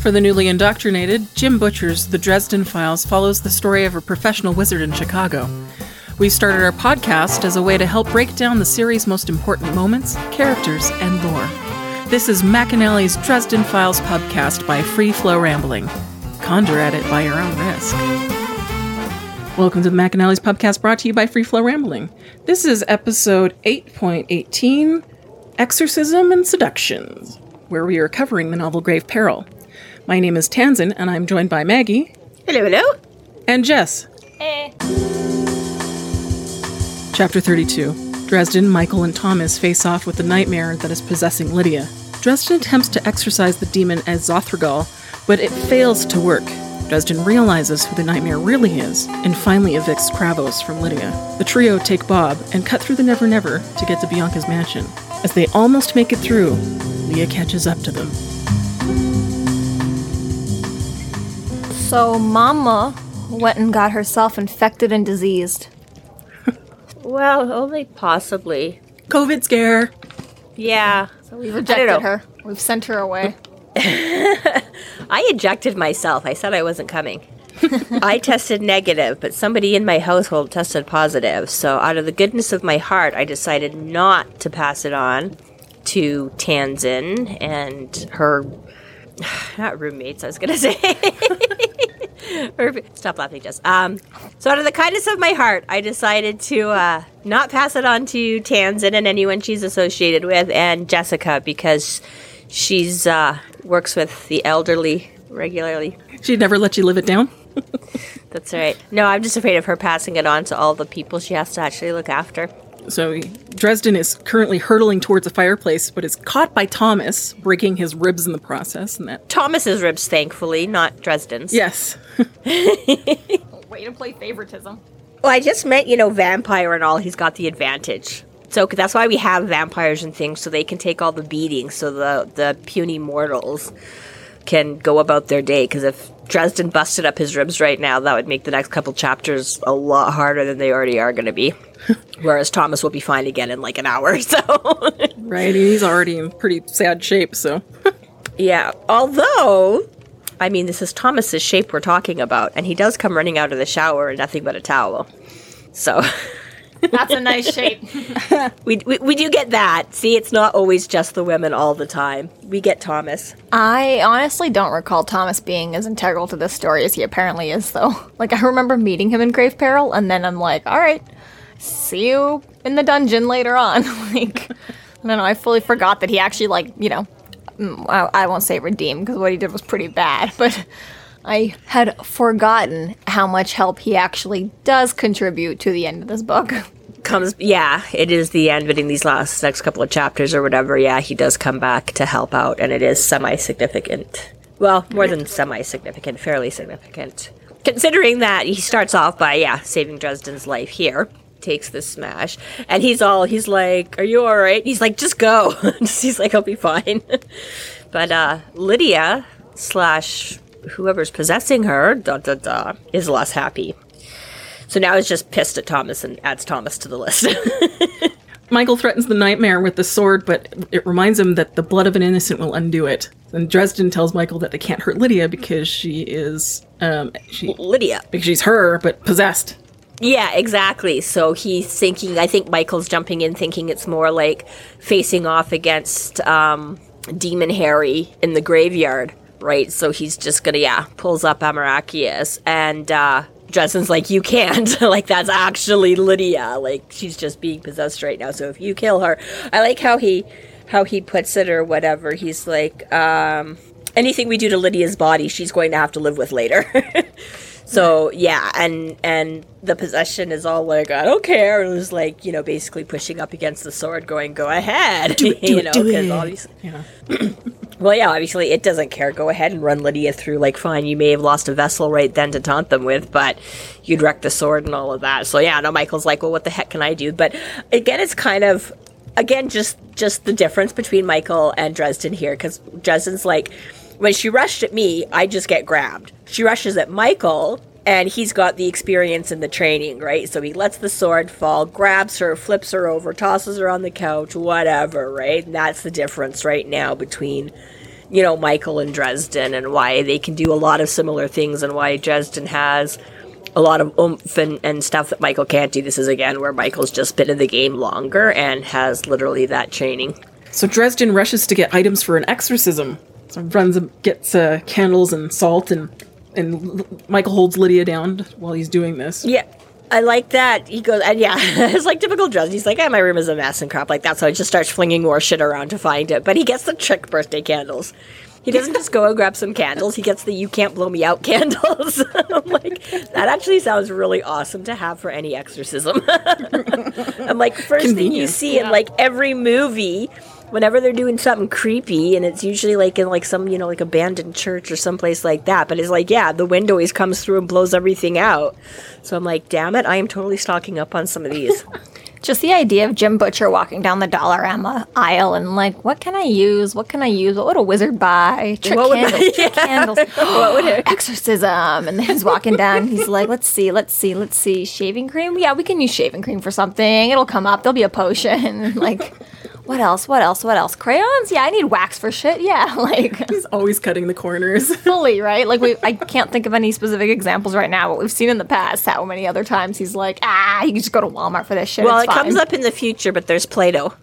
For the newly indoctrinated, Jim Butcher's The Dresden Files follows the story of a professional wizard in Chicago. We started our podcast as a way to help break down the series' most important moments, characters, and lore. This is McAnally's Dresden Files podcast by Free Flow Rambling. Conjure at it by your own risk. Welcome to the McAnally's podcast brought to you by Free Flow Rambling. This is episode 8.18 Exorcism and Seductions, where we are covering the novel Grave Peril. My name is Tanzin, and I'm joined by Maggie. Hello, hello. And Jess. Hey. Chapter 32 Dresden, Michael, and Thomas face off with the nightmare that is possessing Lydia. Dresden attempts to exorcise the demon Azorthragal, but it fails to work. Dresden realizes who the nightmare really is and finally evicts Kravos from Lydia. The trio take Bob and cut through the Never Never to get to Bianca's mansion. As they almost make it through, Leah catches up to them. So, Mama went and got herself infected and diseased. Well, only possibly. COVID scare! Yeah. So we've ejected her. We've sent her away. I ejected myself. I said I wasn't coming. I tested negative, but somebody in my household tested positive. So, out of the goodness of my heart, I decided not to pass it on to Tanzin and her. Not roommates, I was going to say. Her- Stop laughing, Jess. Um, so, out of the kindness of my heart, I decided to uh, not pass it on to Tanzin and anyone she's associated with, and Jessica because she's uh, works with the elderly regularly. She'd never let you live it down? That's right. No, I'm just afraid of her passing it on to all the people she has to actually look after. So Dresden is currently hurtling towards a fireplace, but is caught by Thomas, breaking his ribs in the process. And that, Thomas's ribs, thankfully, not Dresden's. yes, Way to play favoritism. Well, I just meant, you know, vampire and all, he's got the advantage. So 'cause that's why we have vampires and things, so they can take all the beatings, so the, the puny mortals can go about their day. Because if Dresden busted up his ribs right now, that would make the next couple chapters a lot harder than they already are going to be. Whereas Thomas will be fine again in like an hour, so. right. He's already in pretty sad shape. So Yeah, although, I mean, this is Thomas's shape we're talking about, and he does come running out of the shower in nothing but a towel. So That's a nice shape. we, we, we do get that. See, it's not always just the women all the time. We get Thomas. I honestly don't recall Thomas being as integral to this story as he apparently is, though. Like, I remember meeting him in Grave Peril, and then I'm like, all right, see you in the dungeon later on. like, I don't know, I fully forgot that he actually, like, you know, mm, I, I won't say redeemed, because what he did was pretty bad, but I had forgotten how much help he actually does contribute to the end of this book. Comes, yeah, it is the end, but in these last next couple of chapters or whatever, yeah, he does come back to help out, and it is semi significant. Well, more than semi significant, fairly significant. Considering that he starts off by, yeah, saving Dresden's life here, takes the smash, and he's all, he's like, Are you alright? He's like, Just go. he's like, I'll be fine. but, uh, Lydia slash whoever's possessing her, da da da, is less happy. So now he's just pissed at Thomas and adds Thomas to the list. Michael threatens the nightmare with the sword, but it reminds him that the blood of an innocent will undo it. And Dresden tells Michael that they can't hurt Lydia because she is, um, she Lydia. because she's her, but possessed. Yeah, exactly. So he's thinking, I think Michael's jumping in thinking it's more like facing off against um, Demon Harry in the graveyard, right? So he's just gonna, yeah, pulls up Amoracchius and uh, Dresden's like, you can't. like, that's actually Lydia. Like, she's just being possessed right now. So if you kill her, I like how he. How he puts it, or whatever. He's like, um, anything we do to Lydia's body, she's going to have to live with later. So yeah, and and the possession is all like I don't care. It was like you know basically pushing up against the sword, going go ahead, you it, know, because obviously, Yeah. well yeah, obviously it doesn't care. Go ahead and run Lydia through. Like fine, you may have lost a vessel right then to taunt them with, but you'd wreck the sword and all of that. So yeah, no, Michael's like, well, what the heck can I do? But again, it's kind of again just just the difference between Michael and Dresden here, because Dresden's like when she rushed at me, I just get grabbed. She rushes at Michael, and he's got the experience and the training, right? So he lets the sword fall, grabs her, flips her over, tosses her on the couch, whatever, right? And that's the difference right now between you know, Michael and Dresden and why they can do a lot of similar things and why Dresden has a lot of oomph and, and stuff that Michael can't do. This is again where Michael's just been in the game longer and has literally that training. So Dresden rushes to get items for an exorcism. So runs and gets uh, candles and salt, and and Michael holds Lydia down while he's doing this. Yeah. I like that. He goes, and yeah, it's like typical Dresden. He's like, yeah, my room is a mess and crap like that. So he just starts flinging more shit around to find it. But he gets the trick birthday candles. He doesn't just go and grab some candles. He gets the "You Can't Blow Me Out" candles. I'm like, that actually sounds really awesome to have for any exorcism. I'm like, first thing you Convenient. see in like every movie, whenever they're doing something creepy, and it's usually like in like some you know like abandoned church or someplace like that. But it's like, yeah, the wind always comes through and blows everything out. So I'm like, damn it, I am totally stocking up on some of these. Just the idea of Jim Butcher walking down the Dollarama aisle and like, what can I use? What can I use? What would a wizard buy? Trick What would- candles, trick Yeah. candles. What would it- Exorcism. And then he's walking down. He's like, let's see, let's see, let's see. Shaving cream? Yeah, we can use shaving cream for something. It'll come up. There'll be a potion. like, what else? What else? What else? Crayons? Yeah, I need wax for shit. Yeah, like He's always cutting the corners. fully, right? Like we I can't think of any specific examples right now, but we've seen in the past how many other times he's like, ah, you can just go to Walmart for this shit. well, it's it comes up in the future, but there's Play-Doh.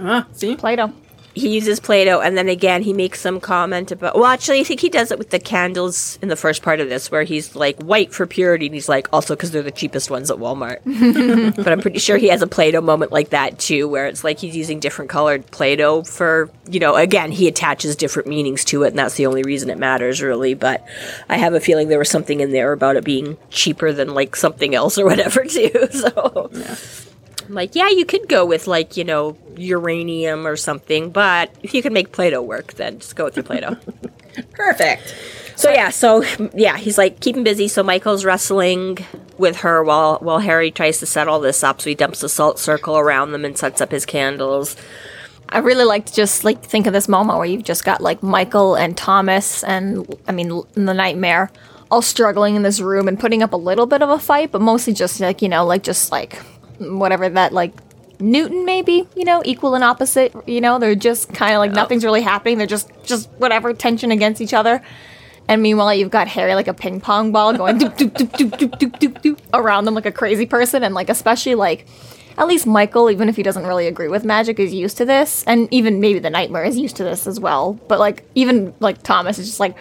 ah, see, Play-Doh. He uses Play-Doh, and then again he makes some comment about. Well, actually, I think he does it with the candles in the first part of this, where he's like white for purity, and he's like also because they're the cheapest ones at Walmart. but I'm pretty sure he has a Play-Doh moment like that too, where it's like he's using different colored Play-Doh for you know. Again, he attaches different meanings to it, and that's the only reason it matters really. But I have a feeling there was something in there about it being cheaper than like something else or whatever too. So. I'm like, yeah, you could go with like, you know, uranium or something, but if you can make Play-Doh work, then just go with your Play-Doh. perfect. so yeah, so yeah, he's like keeping busy. So Michael's wrestling with her while while Harry tries to set all this up. So he dumps the salt circle around them and sets up his candles. I really like to just like think of this moment where you've just got like Michael and Thomas and I mean the nightmare all struggling in this room and putting up a little bit of a fight, but mostly just like, you know, like just like whatever that like Newton maybe, you know, equal and opposite, you know, they're just kind of like nothing's really happening. They're just just whatever tension against each other. And meanwhile, you've got Harry like a ping pong ball going doop, doop, doop, doop, doop, doop, doop, doop, around them like a crazy person. And like, especially like, at least Michael, even if he doesn't really agree with magic, is used to this. And even maybe the Nightmare is used to this as well. But like, even like Thomas is just like,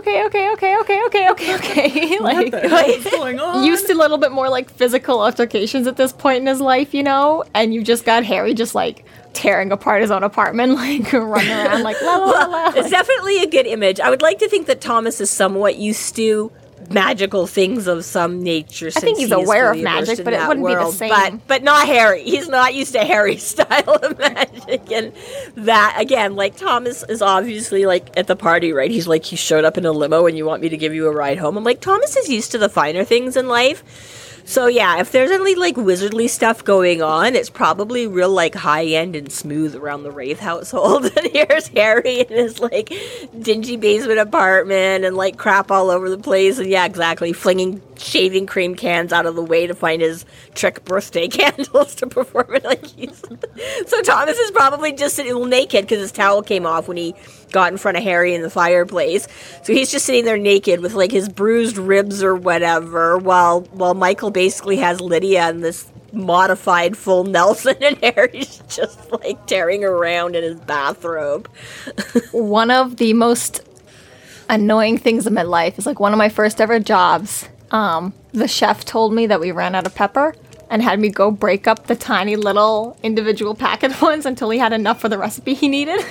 okay, okay, okay, okay, okay, okay, okay. like, What the hell is going on? used to a little bit more like physical altercations at this point in his life, you know? And you just got Harry just like tearing apart his own apartment, like running around like la la la la. It's definitely a good image. I would like to think that Thomas is somewhat used to magical things of some nature. I think he's aware of magic, but it wouldn't be the same. But but not Harry. He's not used to Harry's style of magic, and that again, like Thomas is obviously like at the party, right? He's like he showed up in a limo, and you want me to give you a ride home. I'm like Thomas is used to the finer things in life. So yeah, if there's any like wizardly stuff going on, it's probably real like high end and smooth around the Raith household. and here's Harry in his like dingy basement apartment and like crap all over the place. And yeah, exactly, flinging shaving cream cans out of the way to find his trick birthday candles to perform it. Like he's so Thomas is probably just sitting naked because his towel came off when he got in front of Harry in the fireplace. So he's just sitting there naked with like his bruised ribs or whatever, while while Michael basically has Lydia in this modified full Nelson and Harry's just like tearing around in his bathrobe. one of the most annoying things in my life is like one of my first ever jobs. Um, the chef told me that we ran out of pepper and had me go break up the tiny little individual packet ones until he had enough for the recipe he needed.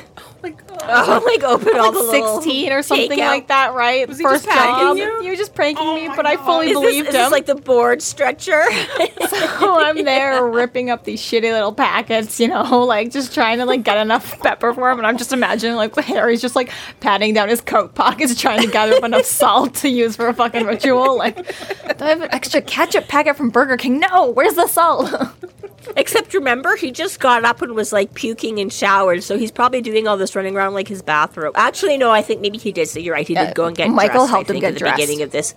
Oh. Oh, like open all like the 16 or something like that, right? Was he just pranking you? He was just pranking Oh me, my but I fully Is this, believed is this like the board stretcher? so I'm there ripping up these shitty little packets, you know, like just trying to like get enough pepper for him. And I'm just imagining like Harry's just like patting down his coat pockets, trying to gather up enough salt to use for a fucking ritual. Like, do I have an extra ketchup packet from Burger King? No, where's the salt? Except remember, he just got up and was like puking and showered, so he's probably doing all this running around like his bathrobe. Actually, no, I think maybe he did. So you're right, he Yeah, did uh, go and get Michael dressed, I helped him get at the dressed. beginning of this.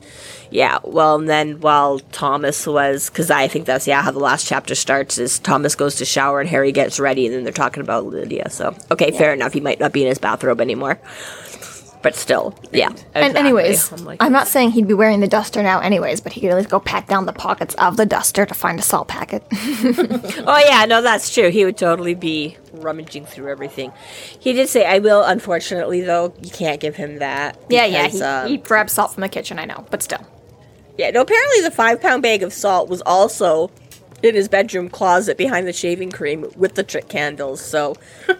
Yeah, well, and then while Thomas was, because I think that's yeah how the last chapter starts is Thomas goes to shower and Harry gets ready, and then they're talking about Lydia. So okay, fair enough. He might not be in his bathrobe anymore, but still, yeah. And anyways, I'm like, I'm not saying he'd be wearing the duster now, anyways, but he could at least go pat down the pockets of the duster to find a salt packet. Oh yeah, no, that's true. He would totally be rummaging through everything. He did say, "I will." Unfortunately, though, you can't give him that. yeah, yeah, he, um, he grabbed salt from the kitchen, I know, but still. yeah. No, apparently the five-pound bag of salt was also in his bedroom closet behind the shaving cream with the trick candles. So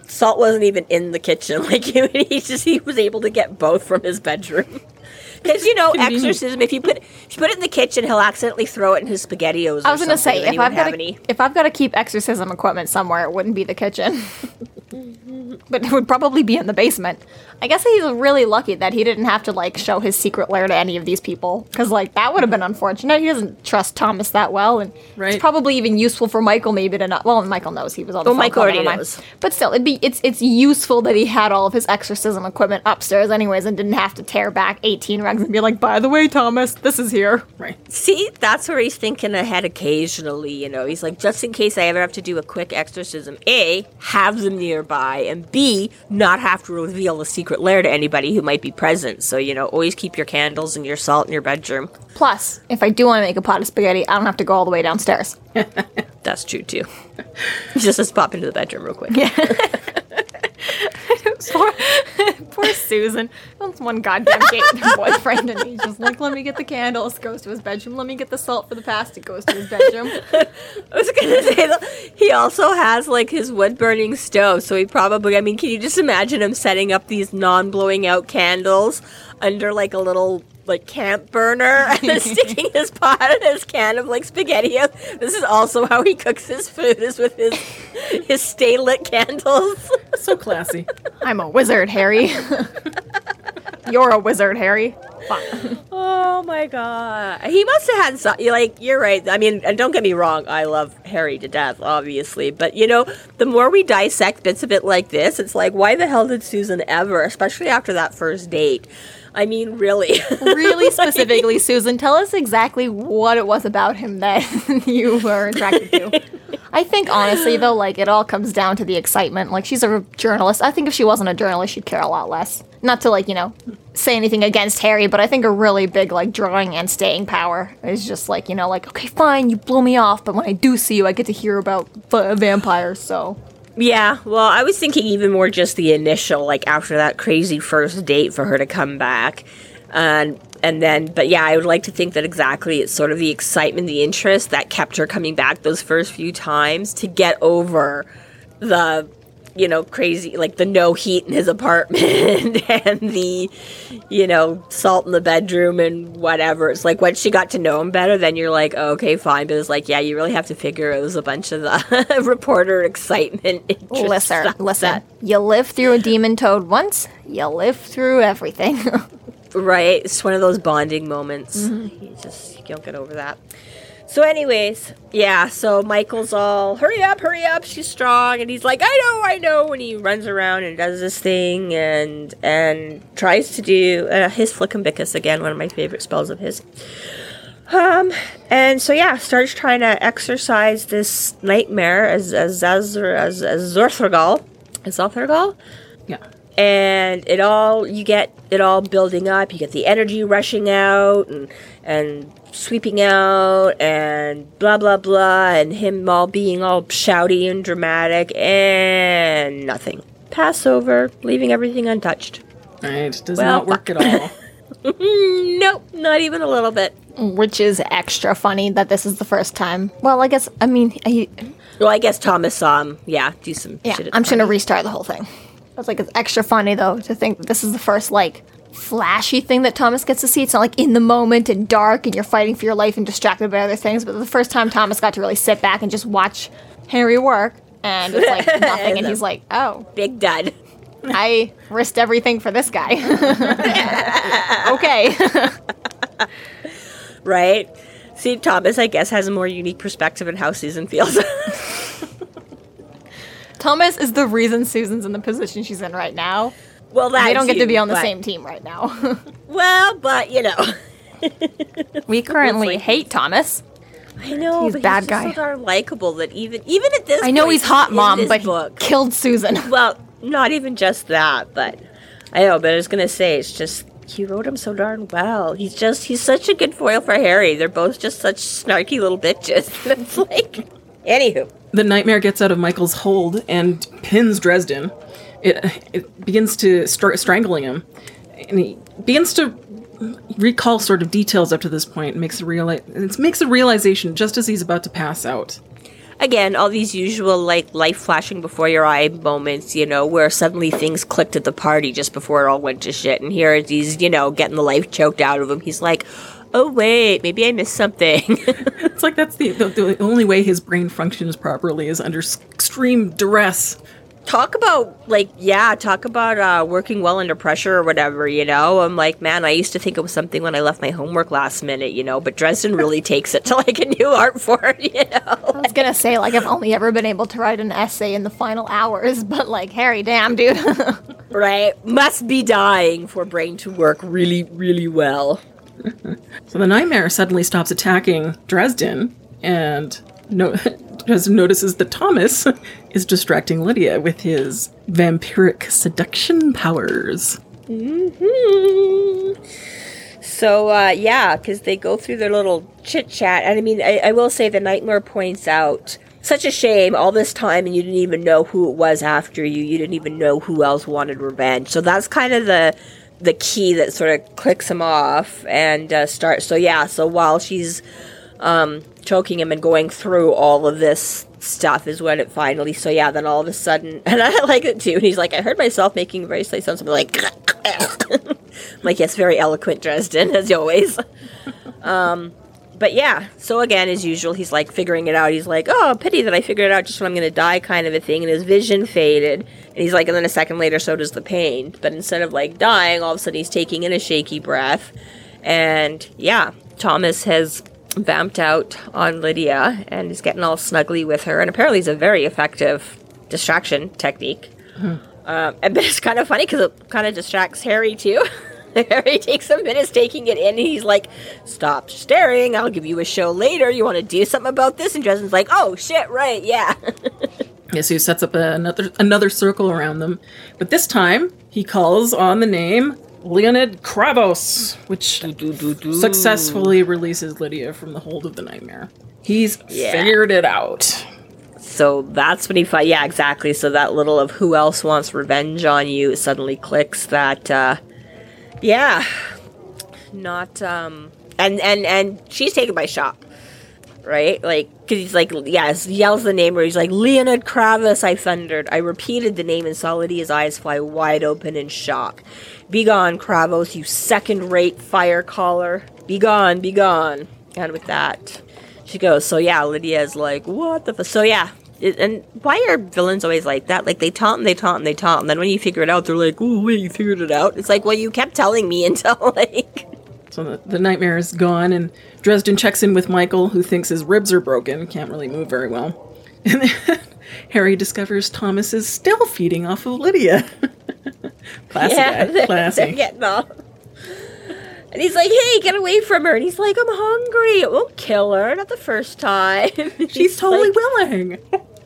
salt wasn't even in the kitchen. Like he, just he was able to get both from his bedroom. Because you know, Convenient. exorcism. If you put if you put it in the kitchen, he'll accidentally throw it in his spaghettios. I was gonna say if I've got to if I've got to keep exorcism equipment somewhere, it wouldn't be the kitchen, but it would probably be in the basement. I guess he's really lucky that he didn't have to like show his secret lair to any of these people, because like that would have been unfortunate. He doesn't trust Thomas that well, and Right. it's probably even useful for Michael maybe to not. Well, Michael knows he was on the Well, Michael already never mind. knows. But still, it'd be it's it's useful that he had all of his exorcism equipment upstairs anyways, and didn't have to tear back 18 rugs and be like, by the way, Thomas, this is here. Right. See, that's where he's thinking ahead occasionally, you know. He's like, just in case I ever have to do a quick exorcism, A, have them nearby, and B, not have to reveal the secret lair to anybody who might be present. So, you know, always keep your candles and your salt in your bedroom. Plus, if I do want to make a pot of spaghetti, I don't have to go all the way downstairs. That's true, too. just let's pop into the bedroom real quick. poor, poor Susan. That's one goddamn gate boyfriend, and he's just like, let me get the candles. Goes to his bedroom. Let me get the salt for the pasta. Goes to his bedroom. I was gonna say though, he also has like his wood burning stove, so he probably I mean, can you just imagine him setting up these non blowing out candles under like a little like camp burner and then sticking his pot and his can of like spaghetti. This is also how he cooks his food is with his his stay lit candles. So classy. I'm a wizard, Harry. You're a wizard, Harry. Fine. Oh my god. He must have had some like you're right. I mean, and don't get me wrong, I love Harry to death, obviously. But you know, the more we dissect bits of it like this, it's like why the hell did Susan ever, especially after that first date? I mean, really. Really specifically, Susan, tell us exactly what it was about him that you were attracted to. I think honestly though, like it all comes down to the excitement. Like she's a journalist. I think if she wasn't a journalist, she'd care a lot less. Not to like, you know, say anything against Harry, but I think a really big like drawing and staying power is just like, you know, like, okay, fine, you blow me off, but when I do see you, I get to hear about v- vampires, so Yeah, well, I was thinking even more just the initial, like after that crazy first date for her to come back. And and then but yeah, I would like to think that exactly it's sort of the excitement, the interest that kept her coming back those first few times to get over the you know, crazy like the no heat in his apartment and the you know, salt in the bedroom and whatever. It's like once she got to know him better, then you're like, oh, okay, fine. But it's like, yeah, you really have to figure it was a bunch of the reporter excitement. listen, stuff listen. that- You live through a demon toad once, you live through everything. right? It's one of those bonding moments. Mm-hmm. You just you don't get over that. So, anyways, yeah. So Michael's all, hurry up, hurry up. She's strong, and he's like, I know, I know. And he runs around and does this thing, and and tries to do uh, his flickum bicus again, one of my favorite spells of his. Um, and so yeah, starts trying to exercise this nightmare as as as as, as Zorthragal. Is Zorthragal? Yeah. and it all you get it all building up you get the energy rushing out and and sweeping out and blah blah blah and him all being all shouty and dramatic and nothing passover leaving everything untouched Right. Does Well, not work at all. Nope not even a little bit Which is extra funny that this is the first time. Well, I guess, I mean, I, well i guess thomas saw him yeah do some yeah, shit at I'm just gonna restart the whole thing. I was like, it's extra funny though to think that this is the first like flashy thing that Thomas gets to see. It's not like in the moment and dark and you're fighting for your life and distracted by other things. But the first time Thomas got to really sit back and just watch Harry work, and it's like nothing, and he's like, oh, big dud I risked everything for this guy. okay. right see thomas i guess has a more unique perspective on how susan feels Thomas is the reason Susan's in the position she's in right now. Well, that They don't get to be on the same team right now. Well, but you know, we currently like- hate Thomas. I know He's but bad he's guy. so darn likable that even even at this, I know point he's hot, mom, but book, he killed Susan. well, not even just that, but I know. But I was gonna say it's just he wrote him so darn well. He's just he's such a good foil for Harry. They're both just such snarky little bitches. it's like, anywho, The nightmare gets out of Michael's hold and pins Dresden. It, it begins to start strangling him, and he begins to recall sort of details up to this point. And makes a reali- it makes a realization just as he's about to pass out. again, all these usual like life flashing before your eye moments, you know, where suddenly things clicked at the party just before it all went to shit. And here he's, you know, getting the life choked out of him. He's like, oh wait, maybe I missed something. It's like that's the, the the only way his brain functions properly is under s- extreme duress. Talk about like yeah talk about uh, working well under pressure or whatever you know? I'm like man i used to think it was something when i left my homework last minute you know? But dresden really takes it to like a new art form you know? I was gonna say, like, I've only ever been able to write an essay in the final hours, but like, Harry, damn, dude. right. Must be dying for brain to work really really well. So the nightmare suddenly stops attacking Dresden, and no- Dresden notices that Thomas is distracting Lydia with his vampiric seduction powers. Hmm. So uh, yeah, because they go through their little chit chat, and I mean, I, I will say the nightmare points out such a shame all this time, and you didn't even know who it was after you. You didn't even know who else wanted revenge. So that's kind of the the key that sort of clicks him off and uh, starts. So yeah, so while she's um, choking him and going through all of this stuff is when it finally so yeah then all of a sudden and i like it too and he's like i heard myself making very slight sounds something like I'm like yes very eloquent dresden as always. Um but yeah so again as usual he's like figuring it out. He's like oh pity that i figured it out just when i'm gonna die kind of a thing and his vision faded and he's like and then a second later so does the pain. But instead of like dying all of a sudden he's taking in a shaky breath and yeah thomas has vamped out on Lydia and is getting all snuggly with her, and apparently is a very effective distraction technique. Um, and but it's kind of funny because it kind of distracts Harry too. Harry takes some minutes taking it in, and he's like, "Stop staring! I'll give you a show later. You want to do something about this?" And Dresden's like, "Oh shit, right, yeah." Yeah, so he sets up another another circle around them, but this time he calls on the name Leonid Kravos, which successfully releases Lydia from the hold of the nightmare. He's Yeah. figured it out. so that's when he fight. Yeah, exactly. So that little of who else wants revenge on you suddenly clicks. That uh, yeah, not um, and and and she's taken by shock, right? Like because he's like yeah, he yells the name where he's like Leonid Kravos. I thundered. I repeated the name and saw Lydia's eyes fly wide open in shock. Begone, Kravos, you second-rate fire caller. Begone, begone. And with that, she goes. So yeah, Lydia's like, what the? F-? So yeah. It, and why are villains always like that? Like they taunt and they taunt and they taunt, and then when you figure it out, they're like, "Oh wait, you figured it out." It's like, well, you kept telling me until like, So the, the nightmare is gone, and Dresden checks in with Michael, who thinks his ribs are broken, can't really move very well. And then Harry discovers Thomas is still feeding off of Lydia. classy, yeah, guy, they're, classy. they're getting off. And he's like, "Hey, get away from her!" And he's like, "I'm hungry. It won't kill her. Not the first time." She's totally like, willing.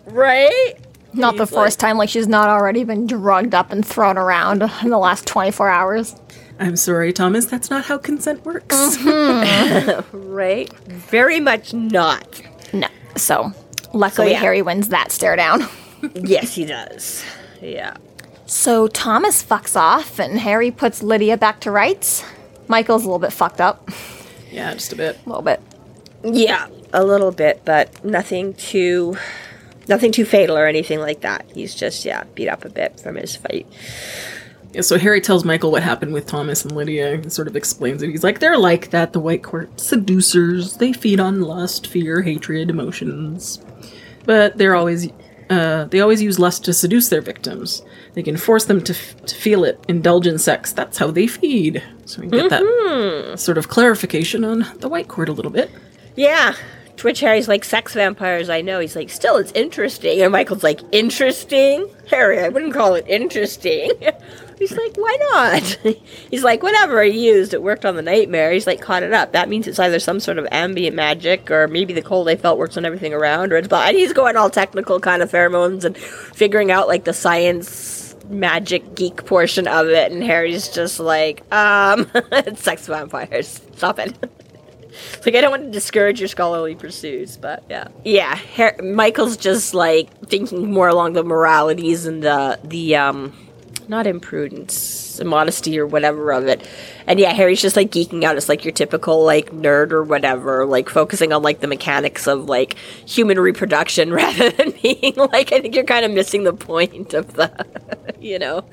right. Not the He's first time, like, she's not already been drugged up and thrown around in the last 24 hours. I'm sorry, Thomas, that's not how consent works. Mm-hmm. Right. Very much not. No. So, luckily, yeah. Harry wins that stare down. yes, he does. Yeah. So, Thomas fucks off, and Harry puts Lydia back to rights. Michael's a little bit fucked up. yeah, just a bit. A little bit. Yeah, a little bit, but nothing too nothing too fatal or anything like that. He's just yeah, beat up a bit from his fight. Yeah, so Harry tells Michael what happened with Thomas and Lydia and sort of explains it. He's like, they're like that, the White Court seducers. They feed on lust, fear, hatred, emotions. But they're always, uh, they always use lust to seduce their victims. They can force them to, f- to feel it, indulge in sex. That's how they feed. So we get that sort of clarification on the White Court a little bit. Yeah. Which Harry's like, sex vampires, I know. He's like, still, it's interesting. And Michael's like, interesting? Harry, I wouldn't call it interesting. He's like, why not? He's like, whatever he used, it worked on the nightmare. He's like, caught it up. That means it's either some sort of ambient magic, or maybe the cold I felt works on everything around, or it's. And he's going all technical kind of pheromones and figuring out like the science magic geek portion of it. And Harry's just like, um, it's sex vampires. Stop it. like I don't want to discourage your scholarly pursuits, but yeah, yeah. Her- Michael's just like thinking more along the moralities and the the um not imprudence, modesty or whatever of it. And yeah, Harry's just like geeking out. It's like your typical like nerd or whatever, like focusing on like the mechanics of like human reproduction rather than being like, I think you're kind of missing the point of the, you know.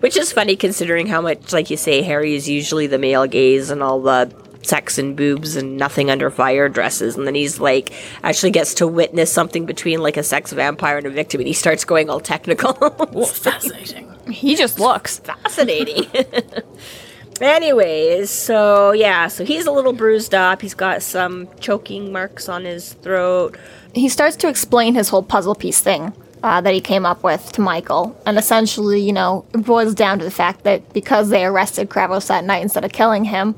Which is funny considering how much, like you say, Harry is usually the male gaze and all the sex and boobs and nothing under fire dresses. And then he's like actually gets to witness something between like a sex vampire and a victim and he starts going all technical. Fascinating. He just looks. fascinating. Anyways so yeah so he's a little bruised up. He's got some choking marks on his throat. He starts to explain his whole puzzle piece thing uh, that he came up with to Michael. And essentially, you know, it boils down to the fact that because they arrested Kravos that night instead of killing him,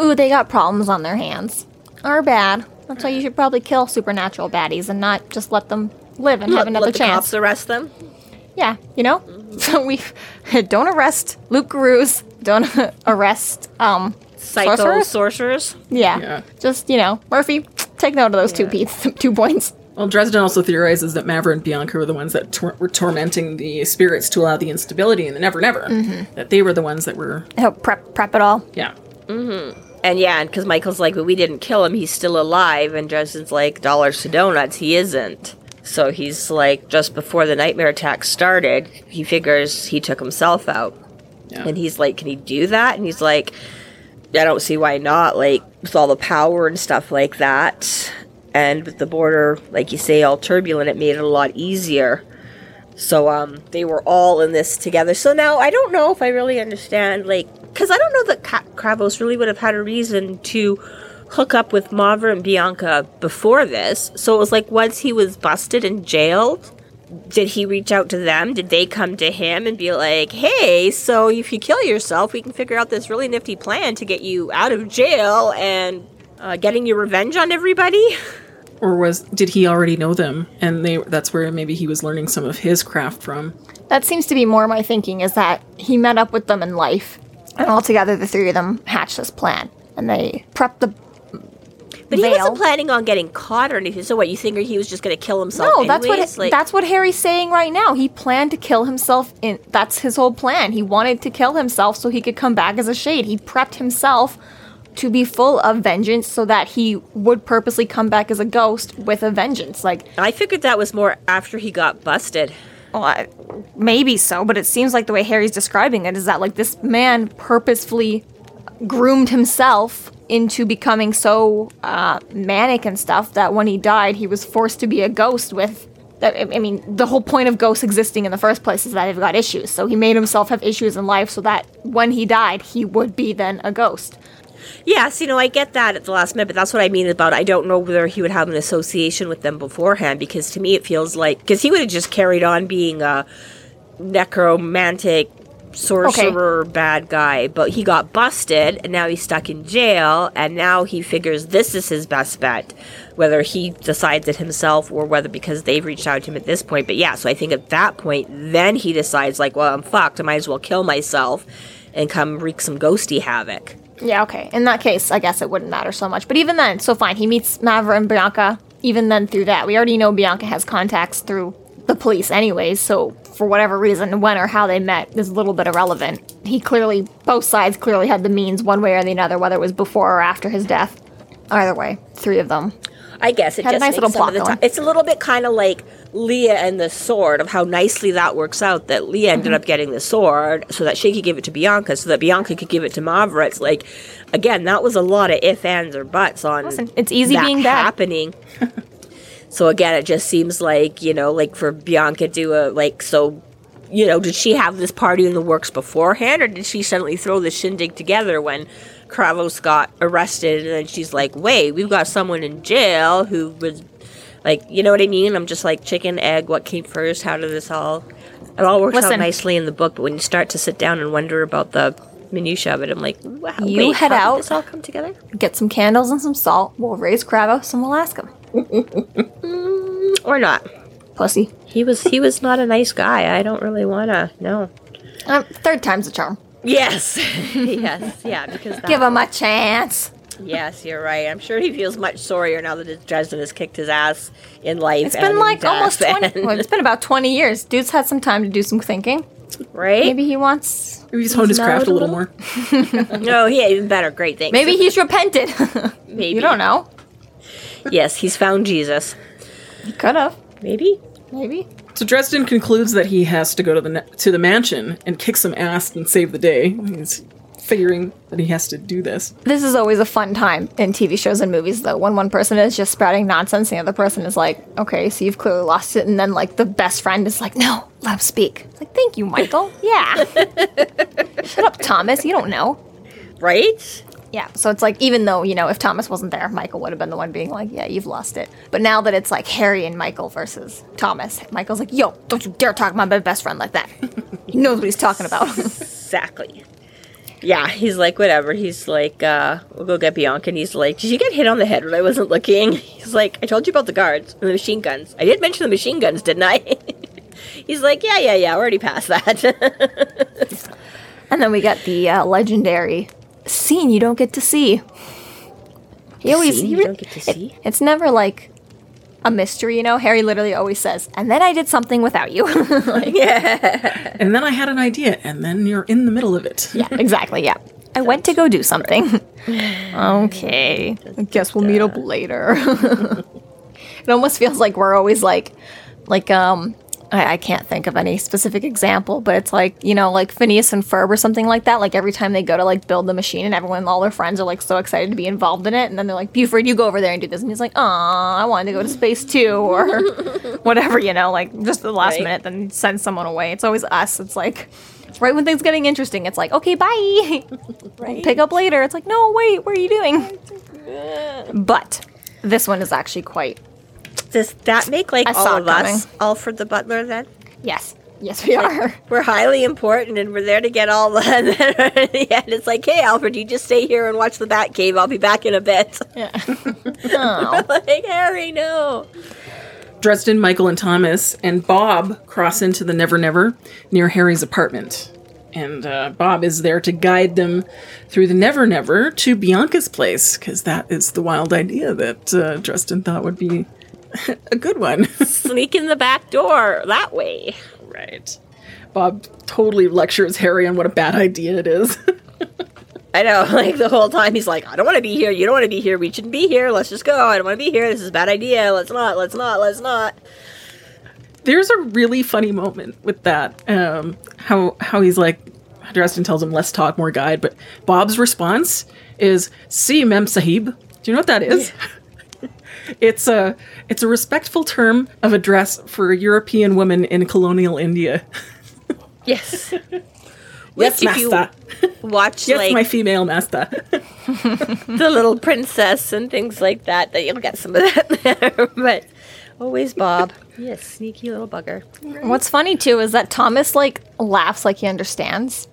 ooh, they got problems on their hands. Are bad. That's why you should probably kill supernatural baddies and not just let them live and let, have another let the chance. Cops arrest them. Yeah, you know. Mm-hmm. So we don't arrest Luke Carews. Don't arrest um Psycho sorcerers. sorcerers. Yeah. Yeah. Just you know, Murphy, take note of those two beats, two points. Well, Dresden also theorizes that Mavra and Bianca were the ones that tor- were tormenting the spirits to allow the instability in the Never Never. Mm-hmm. That they were the ones that were, Oh, prep prep it all. yeah. And yeah, because Michael's like, but we didn't kill him. He's still alive. And Dresden's like, dollars to donuts. He isn't. So he's like, just before the nightmare attack started, he figures he took himself out. Yeah. And he's like, can he do that? And he's like, I don't see why not. Like, with all the power and stuff like that. And with the border, like you say, all turbulent, it made it a lot easier. So um, they were all in this together. So now I don't know if I really understand, like, because I don't know that Kravos really would have had a reason to hook up with Mavra and Bianca before this. So it was like once he was busted and jailed, did he reach out to them? Did they come to him and be like, "Hey, so if you kill yourself, we can figure out this really nifty plan to get you out of jail and uh, getting your revenge on everybody"? Or was did he already know them and they that's where maybe he was learning some of his craft from? That seems to be more my thinking is that he met up with them in life, and altogether the three of them hatched this plan, and they prepped the. But he wasn't planning on getting caught or anything. So what? You think he was just going to kill himself? No, that's what like, that's what Harry's saying right now. He planned to kill himself. In that's his whole plan. He wanted to kill himself so he could come back as a shade. He prepped himself to be full of vengeance so that he would purposely come back as a ghost with a vengeance. Like I figured that was more after he got busted. Well, I, maybe so, but it seems like the way Harry's describing it is that like this man purposefully groomed himself into becoming so uh, manic and stuff that when he died, he was forced to be a ghost with. That I I mean, the whole point of ghosts existing in the first place is that they've got issues. So he made himself have issues in life so that when he died, he would be then a ghost. Yes, you know, I get that at the last minute, but that's what I mean about I don't know whether he would have an association with them beforehand because to me it feels like because he would have just carried on being a necromantic sorcerer bad guy, but he got busted and now he's stuck in jail and now he figures this is his best bet, whether he decides it himself or whether because they've reached out to him at this point. But yeah, so I think at that point then he decides like, well, I'm fucked. I might as well kill myself and come wreak some ghosty havoc. Yeah, okay. In that case, I guess it wouldn't matter so much. But even then, so fine. He meets Mavra and Bianca. Even then, through that, we already know Bianca has contacts through the police, anyways. So for whatever reason, when or how they met is a little bit irrelevant. He clearly, both sides clearly had the means, one way or the other, whether it was before or after his death. Either way, three of them. I guess it Had a just nice makes little plot the time. It's a little bit kind of like Leah and the sword of how nicely that works out. That Leah ended Mm-hmm. up getting the sword so that she could give it to Bianca, so that Bianca could give it to Mavra. It's like, again, that was a lot of if, ands, or buts on. Listen, it's easy being bad. happening. so again, it just seems like you know, like for Bianca to uh, like so. you know, did she have this party in the works beforehand, or did she suddenly throw the shindig together when Kravos got arrested? And then she's like, "Wait, we've got someone in jail who was like, you know what I mean? I'm just like chicken, egg. What came first? How did this all? It all works out nicely in the book, but when you start to sit down and wonder about the minutia of it, I'm like, wow, You wait, head how did out. this all come together? Get some candles and some salt. We'll raise Kravos and we'll ask him. Or not? Pussy. He was he was not a nice guy. I don't really wanna no. Um, third time's a charm. Yes, yes, yeah. Because Give him a chance. Yes, you're right. I'm sure he feels much sorrier now that Dresden has kicked his ass in life. It's been like almost 20. and- Well, it's been about 20 years. Dude's had some time to do some thinking. right? Maybe he wants. Maybe he's honed his craft a little more. No, yeah, even better. Great, thanks. Maybe he's repented. maybe you don't know. Yes, he's found Jesus. He could have. Maybe. Maybe. So Dresden concludes that he has to go to the na- to the mansion and kick some ass and save the day. He's figuring that he has to do this. This is always a fun time in TV shows and movies, though, when one person is just spouting nonsense, and the other person is like, okay, so you've clearly lost it. And then, like, the best friend is like, no, let him speak. It's like, thank you, Michael. Yeah. Shut up, Thomas. You don't know. Right? Yeah. So it's like, even though, you know, if Thomas wasn't there, Michael would have been the one being like, yeah, you've lost it. But now that it's like Harry and Michael versus Thomas, Michael's like, yo, don't you dare talk about my best friend like that. he knows what he's talking about. Exactly. Yeah, he's like, whatever. He's like, uh, we'll go get Bianca. And he's like, did you get hit on the head when I wasn't looking? He's like, I told you about the guards and the machine guns. I did mention the machine guns, didn't I? he's like, yeah, yeah, yeah, we're already past that. And then we got the uh, legendary scene you don't get to see. He always Scene you re- don't get to it- see? it's never like a mystery, you know. Harry literally always says, "And then I did something without you." Like, yeah. And then I had an idea, and then you're in the middle of it. yeah, exactly. Yeah, I went to go do something. okay, I guess we'll meet up later. it almost feels like we're always like, like um. I, I can't think of any specific example, but it's like, you know, like Phineas and Ferb or something like that. Like every time they go to like build the machine and everyone, all their friends are like so excited to be involved in it. And then they're like, Buford, you go over there and do this. And he's like, aw, I wanted to go to space too. Or whatever, you know, like just the last Right. minute, then send someone away. It's always us. It's like, right when things getting interesting, it's like, okay, bye. right? Pick up later. It's like, no, wait, what are you doing? But this one is actually quite, Does that make like I all of it coming. us Alfred the Butler then? yes, yes, we are. We're highly important and we're there to get all the. And then at the end, it's like, hey, Alfred, you just stay here and watch the Bat Cave. I'll be back in a bit. Yeah. oh. like, Harry, no. Dresden, Michael, and Thomas and Bob cross into the Never Never near Harry's apartment. And uh, Bob is there to guide them through the Never Never to Bianca's place, because that is the wild idea that uh, Dresden thought would be a good one. Sneak in the back door that way. right. Bob totally lectures Harry on what a bad idea it is. I know, like the whole time he's like, I don't want to be here. You don't want to be here. We shouldn't be here. Let's just go. I don't want to be here. This is a bad idea. Let's not. Let's not. Let's not. There's a really funny moment with that. Um, how how he's like, Dresden tells him, "Less talk, more guide." But Bob's response is, "See, Mem Sahib." Do you know what that is? It's a it's a respectful term of address for a European woman in colonial India. Yes. yes, if you master. watch yes, like my female master. the little princess and things like that, that you'll get some of that there. but always Bob. Yes, sneaky little bugger. What's funny too is that Thomas like laughs like he understands.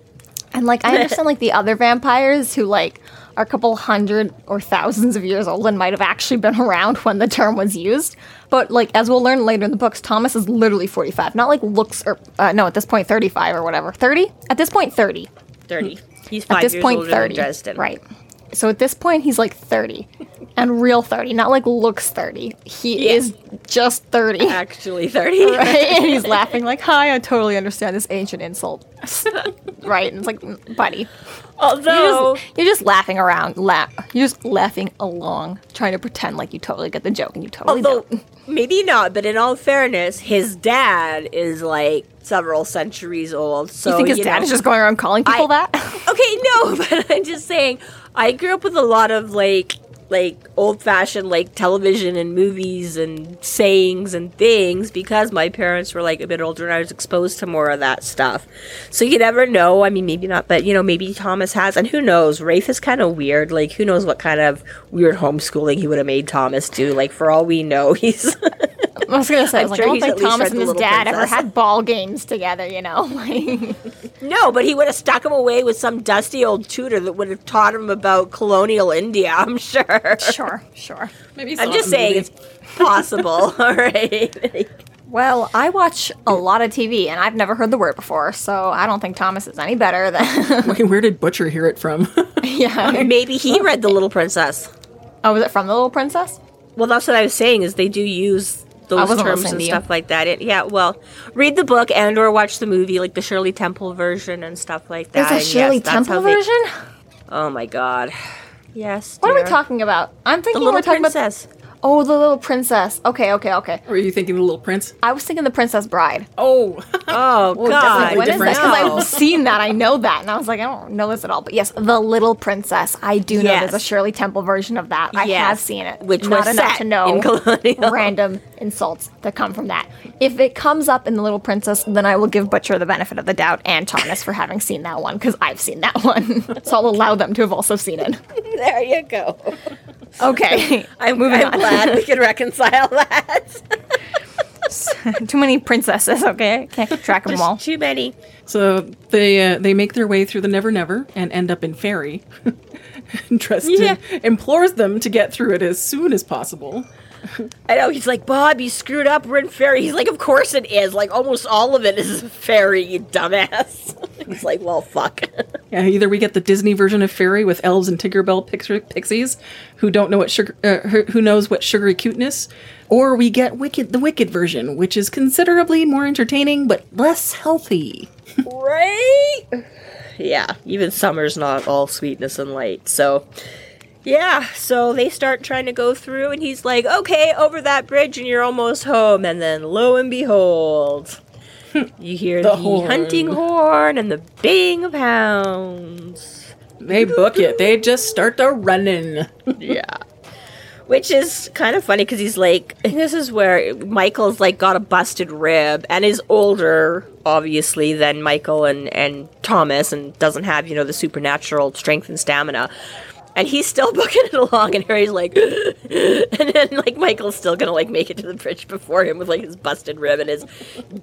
And like I understand like the other vampires who like are a couple hundred or thousands of years old and might have actually been around when the term was used. But like as we'll learn later in the books, Thomas is literally 45. Not like looks or uh, no, at this point 35 or whatever. 30? At this point 30. Dirty. He's five At this years point older 30. than Dresden. Right. So at this point he's like 30. And real 30, not like looks 30. He Yeah. is just 30. Actually 30. right? And he's laughing like, "Hi, I totally understand this ancient insult." right? And it's like, "Mm, buddy, you're Although, just, you're just laughing around, la- you're just laughing along, trying to pretend like you totally get the joke, and you totally although don't. maybe not, but in all fairness, his dad is like several centuries old. So you think his dad know- is just going around calling people I- that? Okay, no, but I'm just saying, I grew up with a lot of like like old fashioned like television and movies and sayings and things because my parents were like a bit older and I was exposed to more of that stuff. So you never know. I mean, maybe not, but you know, maybe Thomas has, and who knows? Raith is kind of weird. Like, who knows what kind of weird homeschooling he would have made Thomas do? Like, for all we know, he's. I was gonna say, I was like, sure I don't think Thomas and his Little dad ever had ball games together. You know, no, but he would have stuck him away with some dusty old tutor that would have taught him about colonial India. I'm sure. sure, sure. Maybe I'm just saying it's possible. all right. Well, I watch a lot of TV, and I've never heard the word before, so I don't think Thomas is any better than. Wait, where did Butcher hear it from? yeah. Maybe he read The Little Princess. Oh, was it from the Little Princess? Well, that's what I was saying. Is they do use I those terms and to you. stuff like that. It, yeah. Well, read the book and or watch the movie, like the Shirley Temple version and stuff like that. There's a Shirley yes, Temple they- version. oh my god. Yes. What are we talking about? I'm thinking The Little we're talking Princess. about. Oh, the Little Princess. Okay, okay, okay. or are you thinking the Little Prince? I was thinking the Princess Bride. Oh, Oh Well, god. definitely What is different. this? Because. I've seen that. I know that, and I was like, I don't know this at all. But yes, the Little Princess. I do know there's a Shirley Temple version of that. I have seen it, which not was enough set to know in colonial. random insults that come from that. If it comes up in the Little Princess, then I will give Butcher the benefit of the doubt and Thomas for having seen that one because I've seen that one. so I'll allow them to have also seen it. There you go. Okay, I'm, moving I'm on. glad we can reconcile that. Too many princesses. Okay, can't keep track of them all. Too many. so they uh, they make their way through the Never Never and end up in Fairy. Dresden Yeah. implores them to get through it as soon as possible. I know he's like Bob. You screwed up. We're in fairy. He's like, of course it is. Like almost all of it is fairy. You dumbass. he's like, well, fuck. Yeah, either we get the Disney version of Fairy with elves and Tinkerbell pix- pixies who don't know what sugar, uh, who- who knows what sugary cuteness, or we get Wicked the Wicked version, which is considerably more entertaining but less healthy. right? Yeah. Even summer's not all sweetness and light. So. Yeah, so they start trying to go through, and he's like, okay, over that bridge, and you're almost home. And then lo and behold, you hear the, The horn. hunting horn and the baying of hounds. They book it. They just start to running. Yeah. Which is kind of funny because he's like, this is where Michael's like got a busted rib and is older, obviously, than Michael and, and Thomas and doesn't have, you know, the supernatural strength and stamina. And he's still booking it along, and Harry's like, and then like Michael's still gonna like make it to the bridge before him with like his busted rib and his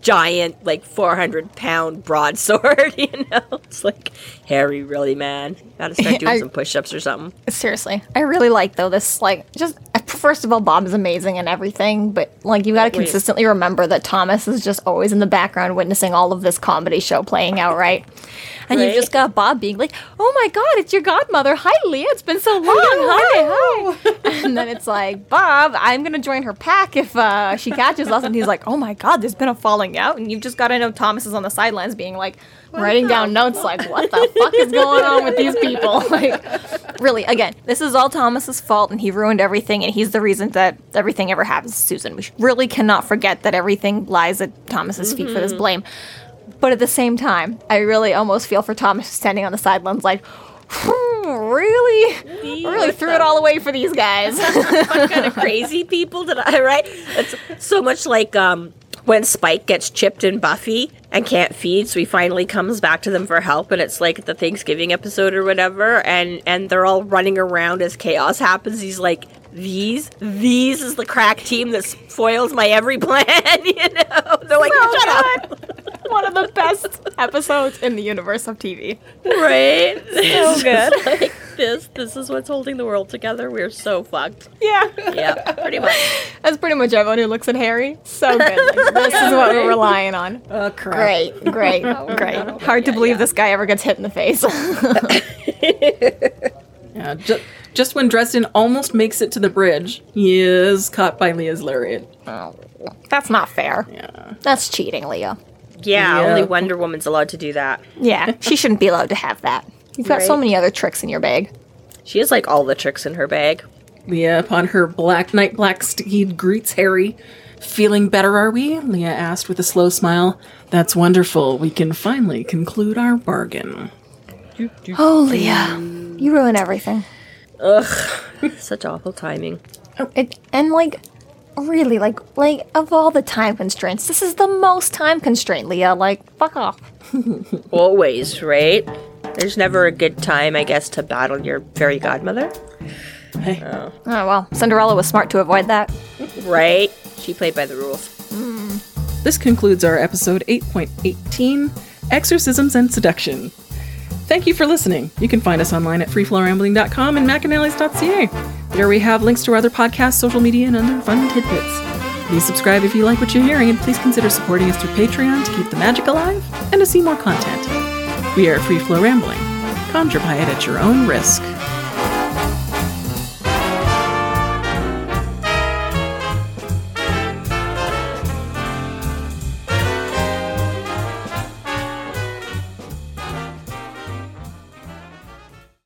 giant like four hundred pound broadsword. You know, it's like Harry, really, man, gotta start doing I- some push ups or something. Seriously, I really like though this like just first of all, Bob is amazing and everything, but like you got to Wait. consistently remember that Thomas is just always in the background witnessing all of this comedy show playing out, right? And you just got Bob being like, "Oh my God, it's your godmother! Hi, Leah. It's been so long. Hi, hi." and then it's like, "Bob, I'm gonna join her pack if uh, she catches us." And he's like, "Oh my God, there's been a falling out." And you've just got to know Thomas is on the sidelines being like, writing down notes like, "What the fuck is going on with these people?" Like, really, again, this is all Thomas's fault, and he ruined everything, and he's the reason that everything ever happens to Susan. We really cannot forget that everything lies at Thomas's feet for this blame. But at the same time, I really almost feel for Thomas standing on the sidelines, like, hmm, really, really threw it all away for these guys. what kind of crazy people did I right? It's so much like um when Spike gets chipped in Buffy and can't feed, so he finally comes back to them for help, and it's like the Thanksgiving episode or whatever, and and they're all running around as chaos happens. He's like, "These, these is the crack team that spoils my every plan." you know, they're like, So "Shut up!" Good. One of the best episodes in the universe of TV. Right? So good. like this, this is what's holding the world together. We're so fucked. Yeah. Yeah, pretty much. That's pretty much everyone who looks at Harry. So good. Like, this is what we're relying on. Oh, crap. Great, great, oh, great. Hard to believe this guy ever gets hit in the face. Yeah, ju- just when Dresden almost makes it to the bridge, he is caught by Leah's lariat. That's not fair. Yeah. That's cheating, Leah. Yeah, Yeah. only Wonder Woman's allowed to do that. Yeah, she shouldn't be allowed to have that. You've got so many other tricks in your bag. She has like all the tricks in her bag. Leah, upon her black night black steed, greets Harry. Feeling better, are we? Leah asked with a slow smile. That's wonderful. We can finally conclude our bargain. Oh, Leah, you ruin everything. Ugh, such awful timing. It, and like, really, like, like of all the time constraints, this is the most time constraint, Leah. Like, fuck off. Always, right? There's never a good time, I guess, to battle your fairy godmother. Hey, Oh, oh well, Cinderella was smart to avoid that. Right? She played by the rules. Hmm. this concludes our episode 8.18 Exorcisms and Seduction. Thank you for listening. You can find us online at freeflowrambling.com and macanallies.ca. There we have links to our other podcasts, social media, and other fun tidbits. Please subscribe if you like what you're hearing, and please consider supporting us through Patreon to keep the magic alive and to see more content. We are Free Flow Rambling. Conjure by it at your own risk.